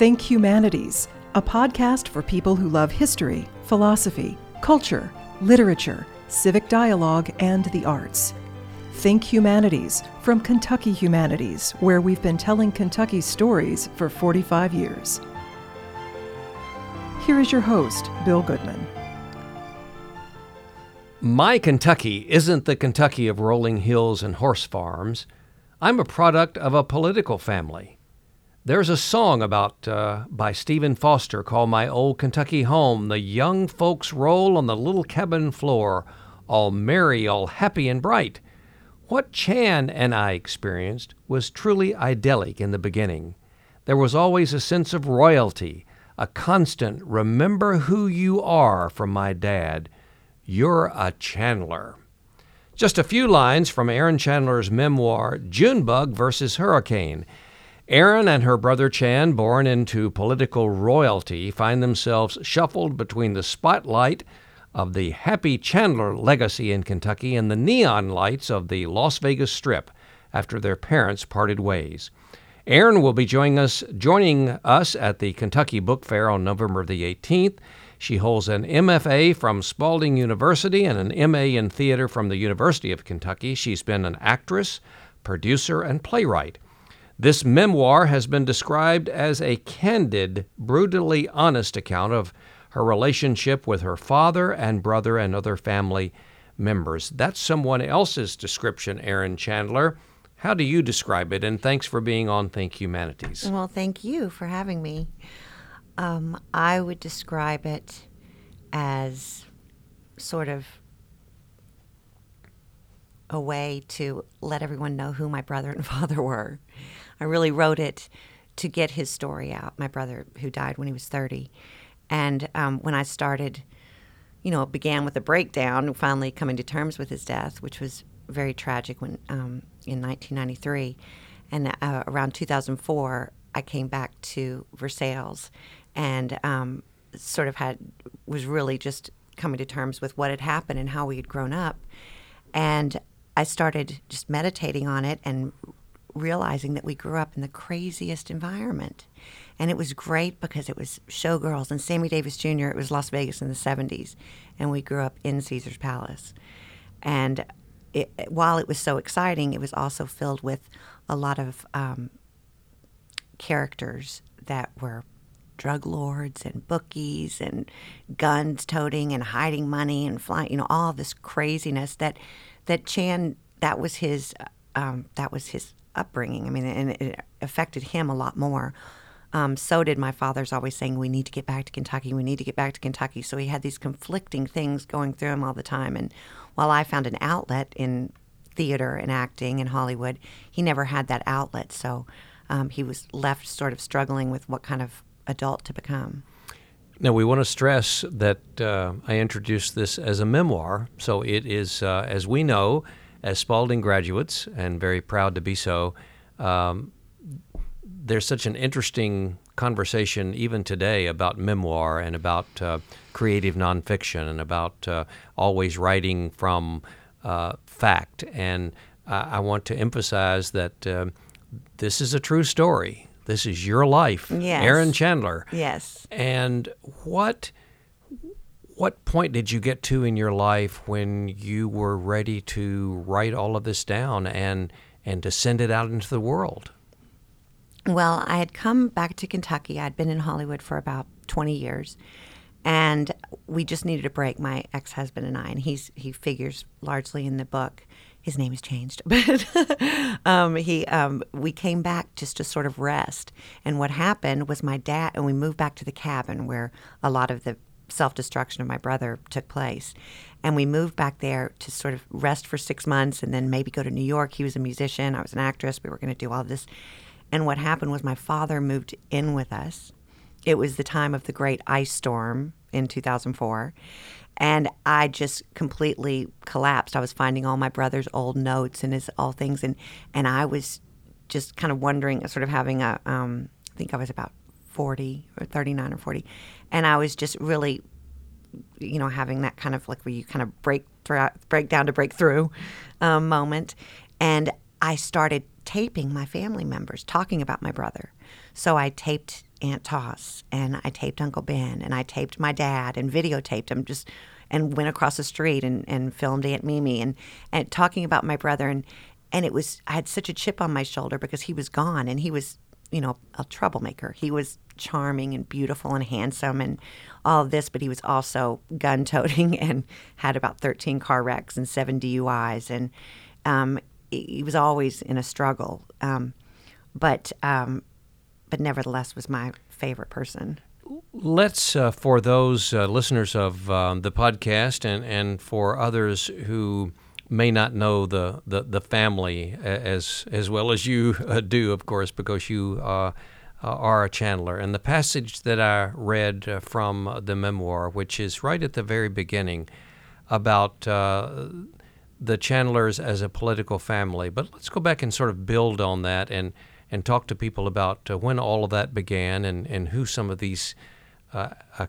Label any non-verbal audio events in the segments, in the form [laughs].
Think Humanities, a podcast for people who love history, philosophy, culture, literature, civic dialogue, and the arts. Think Humanities from Kentucky Humanities, where we've been telling Kentucky stories for 45 years. Here is your host, Bill Goodman. My Kentucky isn't the Kentucky of rolling hills and horse farms. I'm a product of a political family. There's a song about uh, by Stephen Foster called "My Old Kentucky Home." The young folks roll on the little cabin floor, all merry, all happy and bright. What Chan and I experienced was truly idyllic in the beginning. There was always a sense of royalty, a constant "Remember who you are" from my dad you're a Chandler. Just a few lines from Erin Chandler's memoir, Junebug versus Hurricane. Erin and her brother Chan, born into political royalty, find themselves shuffled between the spotlight of the Happy Chandler legacy in Kentucky and the neon lights of the Las Vegas Strip after their parents parted ways. Erin will be joining us, joining us at the Kentucky Book Fair on November the 18th. She holds an MFA from Spalding University and an MA in theater from the University of Kentucky. She's been an actress, producer, and playwright. This memoir has been described as a candid, brutally honest account of her relationship with her father and brother and other family members. That's someone else's description, Erin Chandler. How do you describe it? And thanks for being on Think Humanities. Well, thank you for having me. Um, I would describe it as sort of a way to let everyone know who my brother and [laughs] father were. I really wrote it to get his story out, my brother who died when he was 30. And um, when I started, you know, it began with a breakdown, finally coming to terms with his death, which was very tragic when um, in 1993. And uh, around 2004, I came back to Versailles and um, sort of had was really just coming to terms with what had happened and how we had grown up. And I started just meditating on it and realizing that we grew up in the craziest environment. And it was great because it was showgirls and Sammy Davis Jr. It was Las Vegas in the 70s. And we grew up in Caesar's Palace. And it, while it was so exciting, it was also filled with a lot of um, characters that were drug lords and bookies and guns toting and hiding money and flying, you know, all this craziness that that Chan that was his um, that was his upbringing. I mean, and it affected him a lot more. Um, so did my father's always saying, "We need to get back to Kentucky. We need to get back to Kentucky." So he had these conflicting things going through him all the time. And while I found an outlet in theater and acting in Hollywood, he never had that outlet. So um, he was left sort of struggling with what kind of adult to become. Now, we want to stress that uh, I introduced this as a memoir, so it is, uh, as we know, as Spalding graduates, and very proud to be so. Um, there's such an interesting conversation even today about memoir and about uh, creative nonfiction and about uh, always writing from uh, fact. And I want to emphasize that uh, this is a true story. This is your life, yes. Erin Chandler. Yes. And what what point did you get to in your life when you were ready to write all of this down and and to send it out into the world? Well, I had come back to Kentucky. I'd been in Hollywood for about 20 years. And we just needed a break, my ex-husband and I, and he's he figures largely in the book his name has changed, [laughs] but um, he um, we came back just to sort of rest. And what happened was my dad and we moved back to the cabin where a lot of the self destruction of my brother took place. And we moved back there to sort of rest for six months and then maybe go to New York. He was a musician, I was an actress. We were going to do all this. And what happened was my father moved in with us. It was the time of the great ice storm in 2004 and I just completely collapsed. I was finding all my brother's old notes and his all things, and and I was just kind of wondering, sort of having a, um, I think I was about forty or thirty nine or forty, and I was just really, you know, having that kind of like where you kind of break through, break down to break through um, moment, and I started taping my family members talking about my brother. So I taped Aunt Toss and I taped Uncle Ben and I taped my dad and videotaped him just and went across the street and, and filmed Aunt Mimi and, and talking about my brother and and it was I had such a chip on my shoulder because he was gone and he was you know a troublemaker. He was charming and beautiful and handsome and all of this, but he was also gun toting [laughs] and had about 13 car wrecks and seven DUIs and um, he was always in a struggle. Um, but um, but nevertheless was my favorite person. Let's, uh, for those uh, listeners of um, the podcast and, and for others who may not know the, the, the family as, as well as you [laughs] uh, do, of course, because you uh, are a Chandler. And the passage that I read uh, from the memoir, which is right at the very beginning, about uh, the Chandlers as a political family. But let's go back and sort of build on that and and talk to people about uh, when all of that began and, and who some of these uh, uh,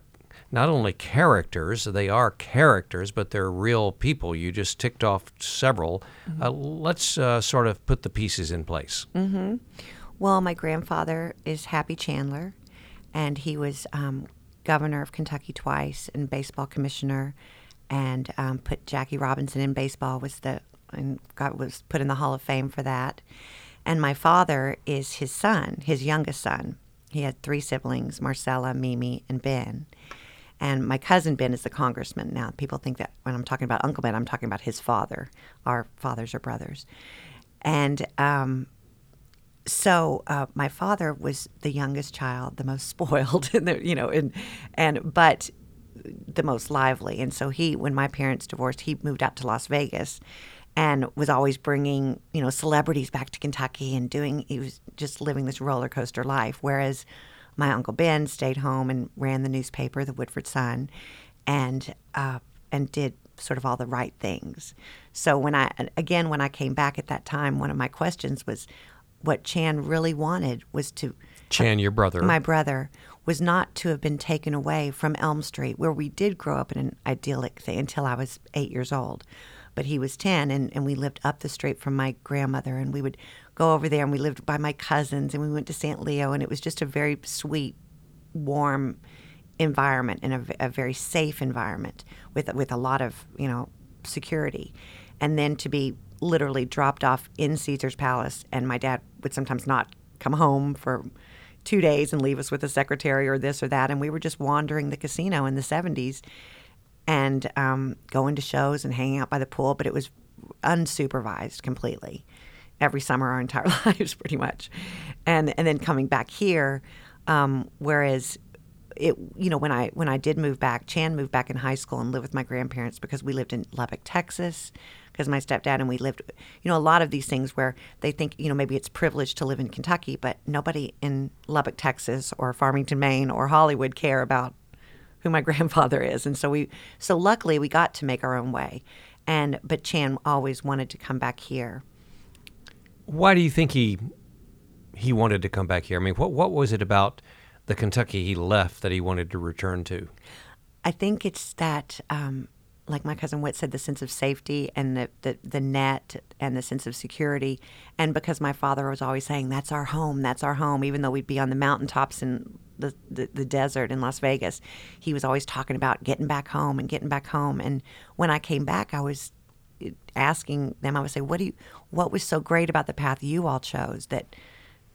not only characters, they are characters, but they're real people. You just ticked off several. Mm-hmm. Uh, let's uh, sort of put the pieces in place. Mm-hmm. Well, my grandfather is Happy Chandler, and he was um, governor of Kentucky twice and baseball commissioner, and um, put Jackie Robinson in baseball was the and got was put in the Hall of Fame for that. And my father is his son, his youngest son. He had three siblings Marcella, Mimi, and Ben. And my cousin Ben is the congressman. Now, people think that when I'm talking about Uncle Ben, I'm talking about his father. Our fathers are brothers. And um, so uh, my father was the youngest child, the most [laughs] spoiled, the, you know, and and but the most lively. And so he, when my parents divorced, he moved out to Las Vegas, and was always bringing you know celebrities back to Kentucky and doing he was just living this roller coaster life whereas my uncle Ben stayed home and ran the newspaper the Woodford Sun and uh, and did sort of all the right things so when I again when I came back at that time one of my questions was what Chan really wanted was to Chan your brother my brother was not to have been taken away from Elm Street where we did grow up in an idyllic thing until I was 8 years old but he was 10 and, and we lived up the street from my grandmother and we would go over there and we lived by my cousins and we went to St. Leo and it was just a very sweet, warm environment and a, a very safe environment with with a lot of, you know, security. And then to be literally dropped off in Caesar's Palace and my dad would sometimes not come home for two days and leave us with a secretary or this or that and we were just wandering the casino in the 70s and um, going to shows and hanging out by the pool, but it was unsupervised completely every summer our [laughs] entire lives, pretty much. And and then coming back here, um, whereas it you know when I when I did move back, Chan moved back in high school and lived with my grandparents because we lived in Lubbock, Texas. Because my stepdad and we lived, you know, a lot of these things where they think, you know, maybe it's privileged to live in Kentucky, but nobody in Lubbock, Texas, or Farmington, Maine, or Hollywood care about who my [laughs] grandfather is. And so we so luckily we got to make our own way. And but Chan always wanted to come back here. Why do you think he he wanted to come back here? I mean, what what was it about the Kentucky he left that he wanted to return to? I think it's that um, like my cousin Whit said, the sense of safety and the, the, the net and the sense of security. And because my father was always saying, that's our home, that's our home, even though we'd be on the mountaintops in the, the, the desert in Las Vegas, he was always talking about getting back home and getting back home. And when I came back, I was eh, asking them, I would say, what do you, what was so great about the path you all chose that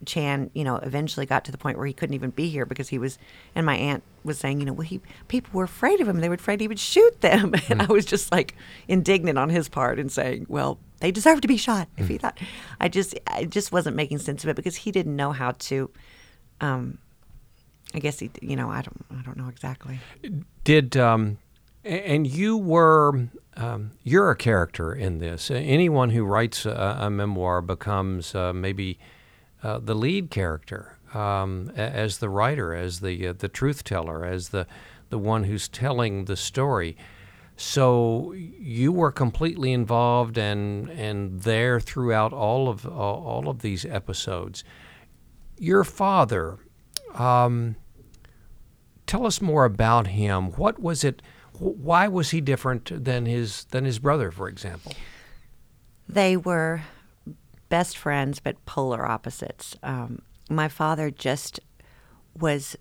Chan, you know, eventually got to the point where he couldn't even be here because he was, and my aunt was saying, you know, well, he people were afraid of him. They were afraid he would shoot them, mm. [laughs] and I was just like indignant on his part and saying, well, they deserve to be shot. Mm. If he thought, I just, I just wasn't making sense of it because he didn't know how to. Um, I guess he, you know, I don't, I don't know exactly. Did um, and you were um, you're a character in this. Anyone who writes a, a memoir becomes uh, maybe uh, the lead character um, as the writer, as the uh, the truth teller, as the the one who's telling the story. So you were completely involved and and there throughout all of all of these episodes. Your father, um, tell us more about him. What was it? Why was he different than his than his brother, for example? They were best friends, but polar opposites. Um, my father just was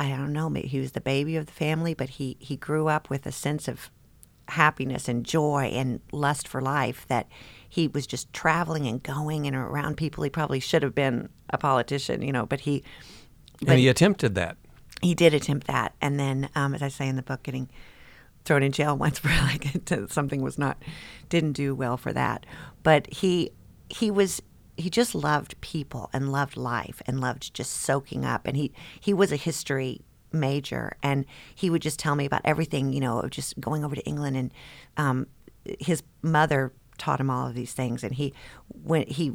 I don't know, he was the baby of the family, but he he grew up with a sense of happiness and joy and lust for life that he was just traveling and going and around people he probably should have been a politician, you know, but he but and he attempted that. he did attempt that, and then, um, as I say in the book, getting thrown in jail [laughs] once for like [laughs] something was not didn't do well for that. But he he was he just loved people and loved life and loved just soaking up. And he he was a history major, and he would just tell me about everything. You know, of just going over to England, and um, his mother taught him all of these things, and he when he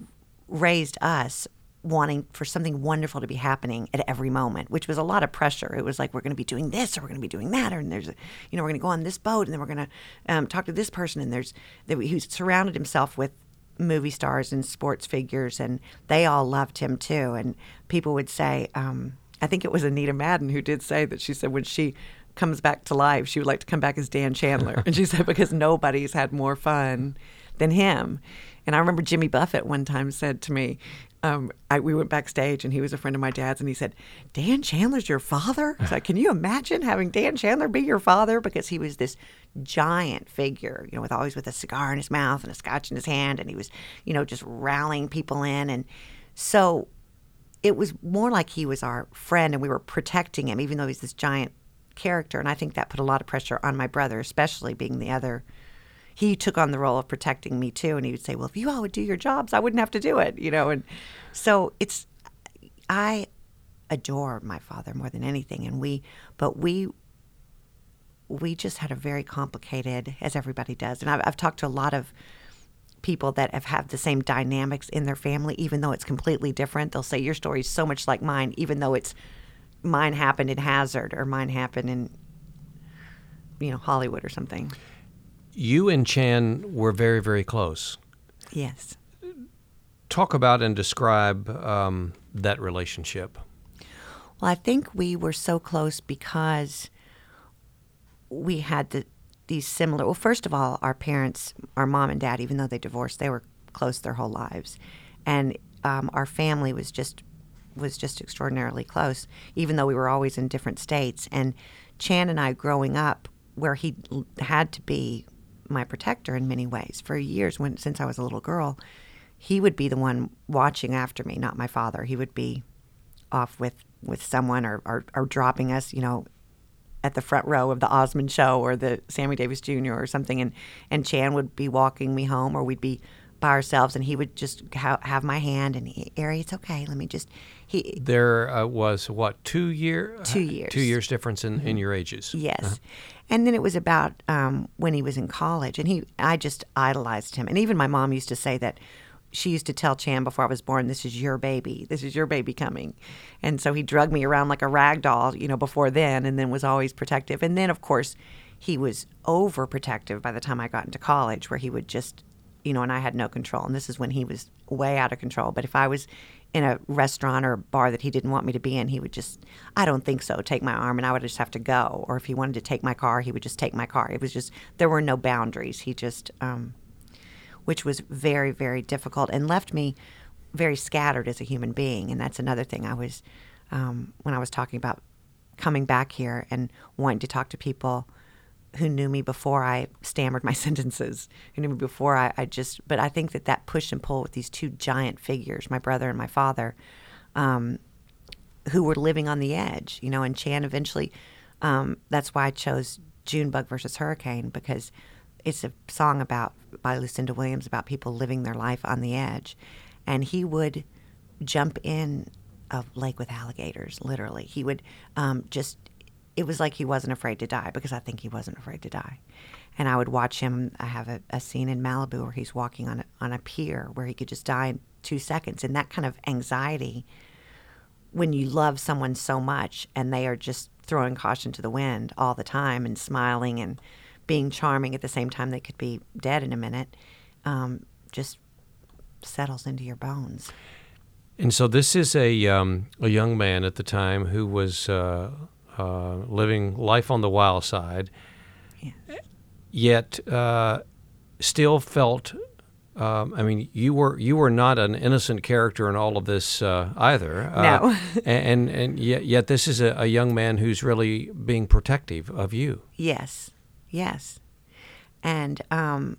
raised us wanting for something wonderful to be happening at every moment, which was a lot of pressure. It was like we're going to be doing this, or we're going to be doing that, and there's, a, you know, we're going to go on this boat, and then we're going to um, talk to this person, and there's, there, he surrounded himself with movie stars and sports figures, and they all loved him too. And people would say, um, I think it was Anita Madden who did say that she said when she comes back to life, she would like to come back as Dan Chandler, and she said because nobody's had more fun than him. And I remember Jimmy Buffett one time said to me, um, I, we went backstage and he was a friend of my dad's and he said, Dan Chandler's your father? I like, can you imagine having Dan Chandler be your father? Because he was this giant figure, you know, with always with a cigar in his mouth and a scotch in his hand. And he was, you know, just rallying people in. And so it was more like he was our friend and we were protecting him, even though he's this giant character. And I think that put a lot of pressure on my brother, especially being the other he took on the role of protecting me too. And he would say well if you all would do your jobs i wouldn't have to do it you know? And so it's i adore my father more than anything. And we but we we just had a very complicated as everybody does. And i've, I've talked to a lot of people that have had the same dynamics in their family even though it's completely different. They'll say your story is so much like mine even though it's mine happened in hazard or mine happened in you know hollywood or something you and Chan were very, very close. Yes. Talk about and describe um, that relationship. Well, I think we were so close because we had the, these similar. Well, first of all, our parents, our mom and dad, even though they divorced, they were close their whole lives, and um, our family was just was just extraordinarily close, even though we were always in different states. And Chan and I, growing up, where he had to be my protector in many ways. For years, when since I was a little girl, he would be the one watching after me, not my father. He would be off with with someone or, or, or dropping us, you know, at the front row of the Osmond show or the Sammy Davis Jr. or something, and and Chan would be walking me home, or we'd be by ourselves, and he would just ha- have my hand and he, Ari, it's okay. Let me just. He there uh, was what two year two years two years difference in, mm-hmm. in your ages. Yes, uh-huh. and then it was about um, when he was in college, and he I just idolized him, and even my mom used to say that she used to tell Chan before I was born, "This is your baby. This is your baby coming," and so he drugged me around like a rag doll, you know, before then, and then was always protective, and then of course he was overprotective by the time I got into college, where he would just you know, and I had no control. And this is when he was way out of control. But if I was in a restaurant or a bar that he didn't want me to be in, he would just, I don't think so, take my arm and I would just have to go. Or if he wanted to take my car, he would just take my car. It was just, there were no boundaries. He just, um, which was very, very difficult and left me very scattered as a human being. And that's another thing I was, um, when I was talking about coming back here and wanting to talk to people who knew me before I stammered my [laughs] sentences, who knew me before I, I, just, but I think that that push and pull with these two giant figures, my brother and my father, um, who were living on the edge, you know, and Chan eventually, um, that's why I chose Junebug versus Hurricane because it's a song about, by Lucinda Williams, about people living their life on the edge. And he would jump in a lake with alligators, literally. He would um, just it was like he wasn't afraid to die because I think he wasn't afraid to die. And I would watch him. I have a, a scene in Malibu where he's walking on a, on a pier where he could just die in two seconds. And that kind of anxiety, when you love someone so much and they are just throwing caution to the wind all the time and smiling and being charming at the same time they could be dead in a minute, um, just settles into your bones. And so this is a um, a young man at the time who was uh, uh, living life on the wild side, yes. yet uh, still felt Um, I mean, you were you were not an innocent character in all of this uh, either. No. [laughs] Uh, and and yet, yet this is a, a young man who's really being protective of you. Yes, yes. And um,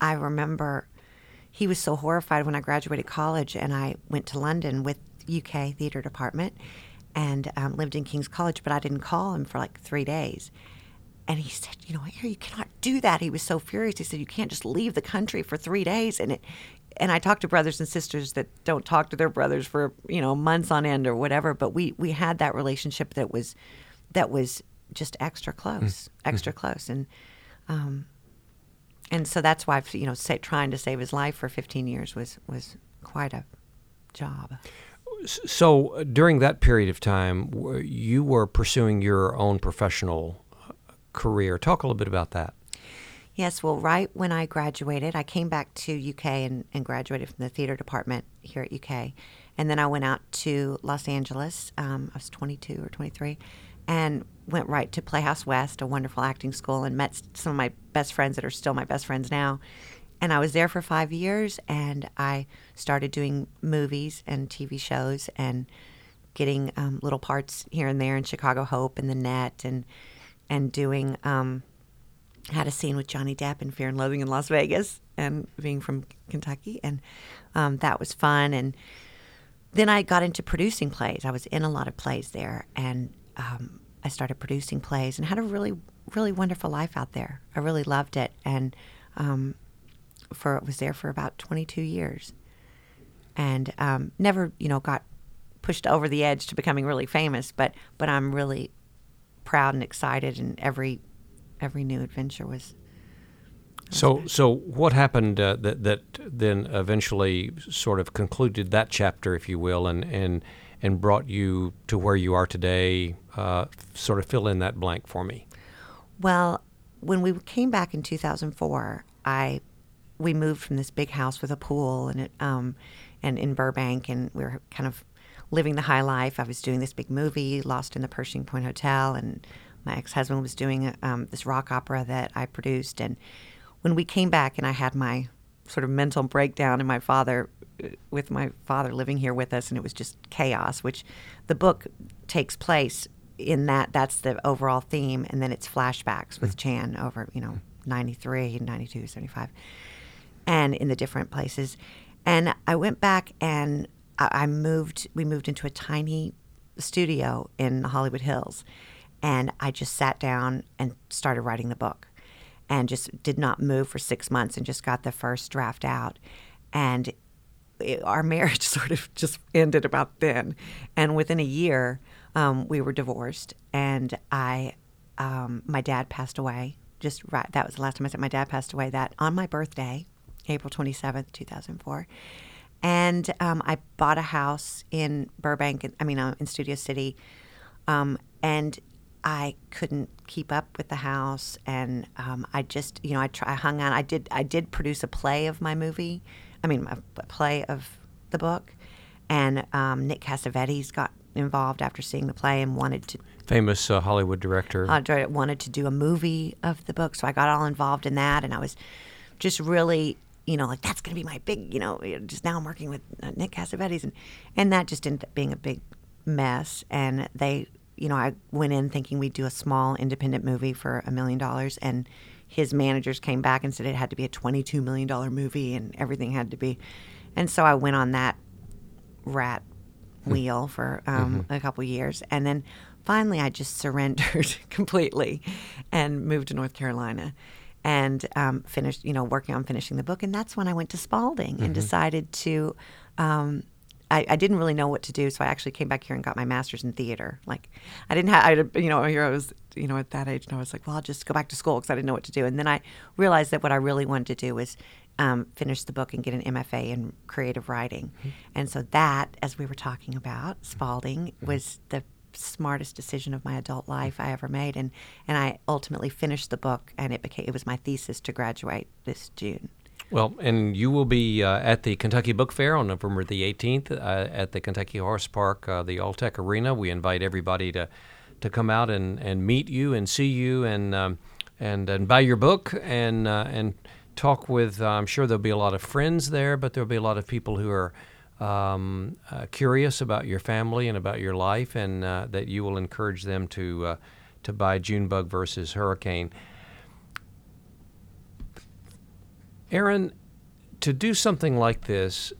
I remember he was so horrified when I graduated college and I went to London with UK theater department and um, lived in King's College, but I didn't call him for like three days. And he said, you know, here you cannot do that. He was so furious. He said, you can't just leave the country for three days. And it, and I talked to brothers and sisters that don't talk to their brothers for you know months on end or whatever. But we we had that relationship that was that was just extra close, extra close, and um, and so that's why you know say, trying to save his life for 15 years was was quite a job. So uh, during that period of time, you were pursuing your own professional uh, career. Talk a little bit about that. Yes, well, right when I graduated, I came back to UK and, and graduated from the theater department here at UK. And then I went out to Los Angeles. Um, I was 22 or 23 and went right to Playhouse West, a wonderful acting school, and met some of my best friends that are still my best friends now. And I was there for five years and I started doing movies and TV shows and getting um, little parts here and there in Chicago Hope and The Net and, and doing. Um, had a scene with Johnny Depp in Fear and Loathing in Las Vegas, and being from Kentucky, and um, that was fun. And then I got into producing plays. I was in a lot of plays there, and um, I started producing plays and had a really, really wonderful life out there. I really loved it, and um, for was there for about 22 years, and um, never, you know, got pushed over the edge to becoming really famous. But but I'm really proud and excited, and every every new adventure was. So, so what happened uh, that that then eventually sort of concluded that chapter, if you will, and and and brought you to where you are today? Uh, sort of fill in that blank for me. Well, when we came back in 2004, I we moved from this big house with a pool and it, um, and in Burbank, and we were kind of living the high life. I was doing this big movie, Lost in the Pershing Point Hotel, and my ex-husband was doing um, this rock opera that I produced. And when we came back, and I had my sort of mental breakdown, and my father, uh, with my father living here with us, and it was just chaos. Which the book takes place in that. That's the overall theme, and then it's flashbacks with Chan over you know 93, 92, 75, and in the different places. And I went back and I, moved. We moved into a tiny studio in the Hollywood Hills and I just sat down and started writing the book and just did not move for six months and just got the first draft out. And it, our [laughs] marriage sort of just ended about then. And within a year, um, we were divorced. And I, um, my dad passed away. Just right, that was the last time I said my dad passed away. That on my birthday, April twenty seventh, two thousand four. And um, I bought a house in Burbank. I mean, uh, in Studio City, um, and I couldn't keep up with the house, and um, I just, you know, I, try, I hung on. I did, I did produce a play of my movie. I mean, a, a play of the book, and um, Nick Cassavetes got involved after seeing the play and wanted to Famous uh, Hollywood director. uh, wanted to do a movie of the book, so I got all involved in that, and I was just really, you know, like that's going to be my big, you know, just now I'm working with uh, Nick Cassavetes, and and that just ended up being a big mess, and they, you know, I went in thinking we'd do a small independent movie for a million dollars, and his managers came back and said it had to be a twenty-two million dollar movie, and everything had to be, and so I went on that rat wheel for um, a couple years, and then finally I just [laughs] surrendered completely and moved to North Carolina and um, finished, you know, working on finishing the book. And that's when I went to Spalding and decided to. Um, I, I didn't really know what to do, so I actually came back here and got my master's in theater. Like, I didn't have, I, you know, here I was, you know, at that age, and I was like, well, I'll just go back to school because I didn't know what to do. And then I realized that what I really wanted to do was um, finish the book and get an MFA in creative writing. And so that, as we were talking about, Spalding was the smartest decision of my adult life I ever made, and and I ultimately finished the book, and it became it was my thesis to graduate this June. Well, and you will be uh, at the Kentucky Book Fair on November the 18th uh, at the Kentucky Horse Park, uh, the Alltech Arena. We invite everybody to to come out and, and meet you and see you and um, and and buy your book and uh, and talk with. Uh, I'm sure there'll be a lot of friends there, but there'll be a lot of people who are um, uh, curious about your family and about your life, and uh, that you will encourage them to uh, to buy Junebug versus Hurricane. Erin, to do something like this,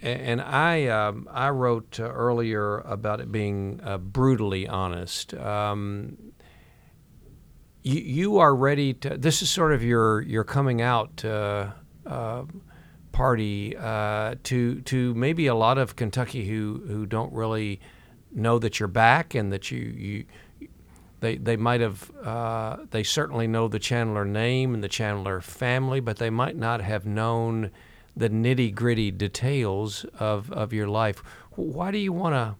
and I um, I wrote uh, earlier about it being uh, brutally honest. Um, you, you are ready to. This is sort of your your coming out uh, party uh, to to maybe a lot of Kentucky who who don't really know that you're back and that you you they they might have uh, they certainly know the Chandler name and the Chandler family, but they might not have known the nitty gritty details of, of your life. Why do you want to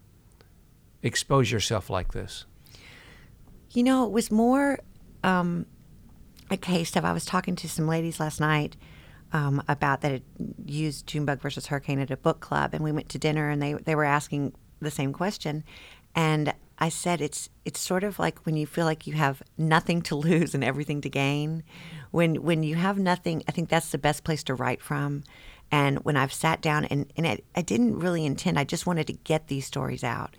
expose yourself like this? You know, it was more um, a case of I was talking to some ladies last night um, about that had used Junebug versus Hurricane at a book club, and we went to dinner, and they they were asking the same question, and I said it's it's sort of like when you feel like you have nothing to [laughs] lose and everything to gain. When when you have nothing, I think that's the best place to write from. And when I've sat down and, and I, I didn't really intend, I just wanted to get these stories out.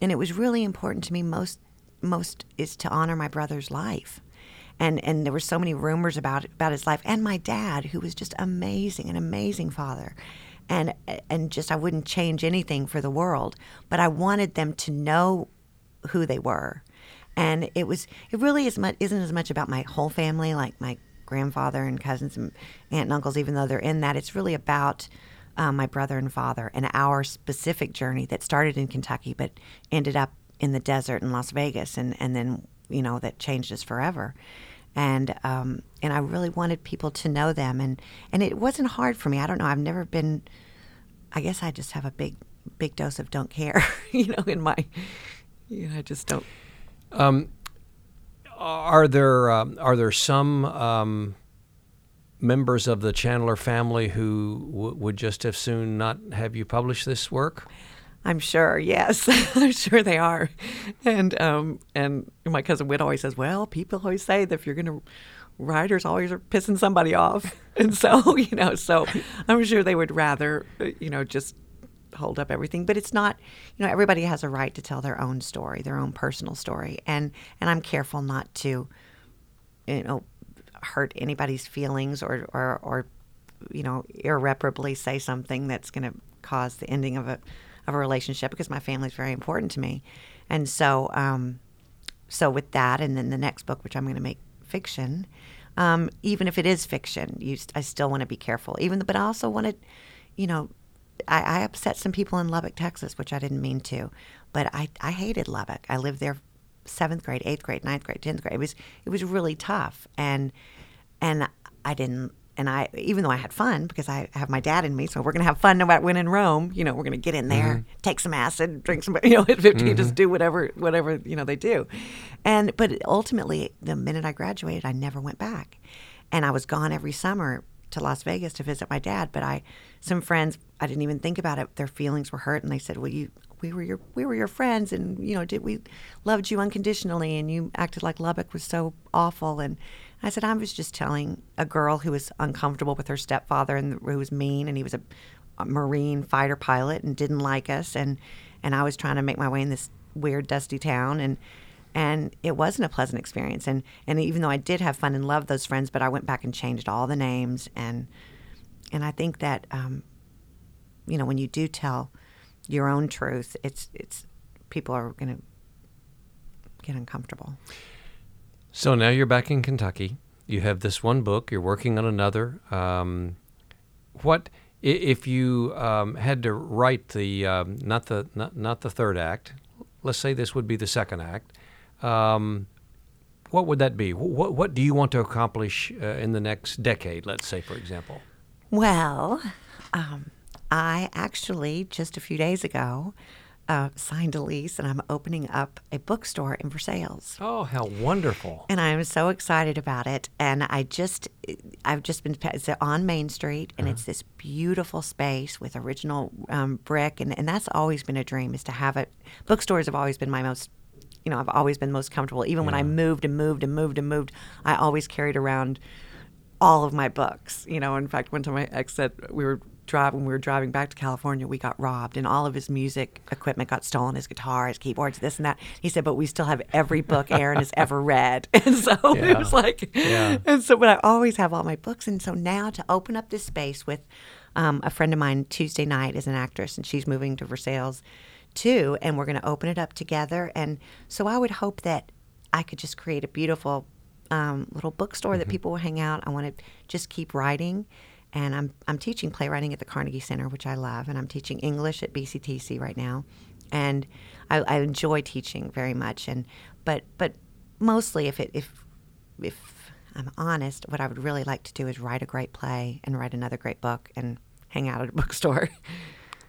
And it was really important to me most most is to honor my brother's life. And and there were so many rumors about about his life and my dad, who was just amazing, an amazing father and and just I wouldn't change anything for the world, but I wanted them to know who they were. And it was it really is much, isn't as much about my whole family, like my grandfather and cousins and aunt and uncles, even though they're in that. It's really about uh, my brother and father and our specific journey that started in Kentucky but ended up in the desert in Las Vegas, and and then you know that changed us forever. And um, and I really wanted people to know them, and and it wasn't hard for me. I don't know. I've never been. I guess I just have a big big dose of don't care, [laughs] you know, in my you know, I just don't. Um, are there um, are there some um, members of the Chandler family who w- would just as soon not have you publish this work? I'm sure. Yes, [laughs] I'm sure they are. And um, and my cousin Whit always says, "Well, people always say that if you're going to." Writers always are pissing somebody off, [laughs] and so [laughs] you know, so I'm sure they would rather, uh, you know, just hold up everything but it's not you know everybody has a right to tell their own story their own personal story and and i'm careful not to you know hurt anybody's feelings or or, or you know irreparably say something that's going to cause the ending of a of a relationship because my family is very important to me and so um so with that and then the next book which i'm going to make fiction um, even if it is fiction you, i still want to be careful even but i also want to you know I, I upset some people in Lubbock, Texas, which I didn't mean to, but I, I hated Lubbock. I lived there seventh grade, eighth grade, ninth grade, tenth grade. It was it was really tough, and and I didn't. And I, even though I had fun because I have my dad in me, so we're gonna have fun no matter when in Rome. You know, we're gonna get in there, mm-hmm. take some acid, drink some, [laughs] you know, at 15, mm-hmm. just do whatever, whatever you know they do. And but ultimately, the minute I graduated, I never went back, and I was gone every summer to Las Vegas to visit my dad. But I, some friends, I didn't even think about it. Their feelings were hurt, and they said, "Well, you, we were your, we were your friends, and you know, did we loved you unconditionally, and you acted like Lubbock was so awful." And I said, I was just telling a girl who was uncomfortable with her stepfather and who was mean, and he was a, Marine fighter pilot and didn't like us, and and I was trying to make my way in this weird, dusty town, and and it wasn't a pleasant experience. And and even though I did have fun and love those friends, but I went back and changed all the names and and I think that um, you know when you do tell your own truth, it's it's people are going to get uncomfortable. So now you're back in Kentucky. You have this one book. You're working on another. Um, what if you um, had to write the um, not the not, not the third act? Let's say this would be the second act. Um, what would that be? What, what do you want to accomplish uh, in the next decade, let's say, for example? Well, um, I actually, just a few days ago, uh, signed a lease and I'm opening up a bookstore in Versailles. Oh, how wonderful. And I am so excited about it. And I just, I've just been, it's on Main Street and uh-huh. it's this beautiful space with original um, brick. And, and that's always been a dream is to have it. Bookstores have always been my most you know, I've always been most comfortable. Even yeah. when I moved and moved and moved and moved, I always carried around all of my books. You know, in fact, one time my ex said we were driving, when we were driving back to California, we got robbed, and all of his music equipment got stolen, his guitar, his keyboards, this and that. He said, but we still have every book Erin has ever read, [laughs] and so Yeah. it was like, Yeah. and so, but I always have all my books, and so now to open up this space with um, a friend of mine, Tuesday night is an actress, and she's moving to Versailles too, and we're going to open it up together, and so I would hope that I could just create a beautiful um, little bookstore that people will hang out. I want to just keep writing, and I'm I'm teaching playwriting at the Carnegie Center, which I love, and I'm teaching English at BCTC right now, and I, I enjoy teaching very much. And but but mostly, if it if if I'm honest, what I would really like to do is write a great play and write another great book and hang out at a [laughs] bookstore.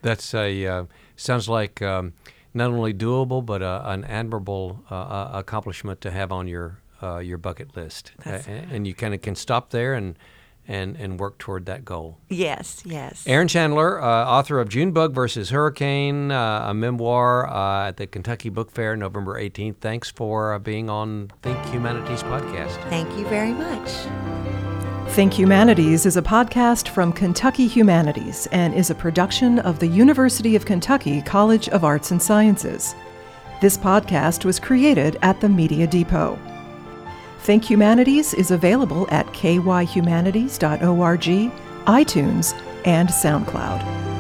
That's a uh, sounds like um, not only doable but uh, an admirable uh, uh, accomplishment to have on your uh, your bucket list, and you kind of can stop there and and and work toward that goal. yes, yes. Erin Chandler, uh, author of Junebug versus Hurricane, uh, a memoir uh, at the Kentucky Book Fair, November 18th. Thanks for uh, being on Think Humanities podcast. Thank you very much. Think Humanities is a podcast from Kentucky Humanities and is a production of the University of Kentucky College of Arts and Sciences. This podcast was created at the Media Depot. Think Humanities is available at kyhumanities.org, iTunes, and SoundCloud.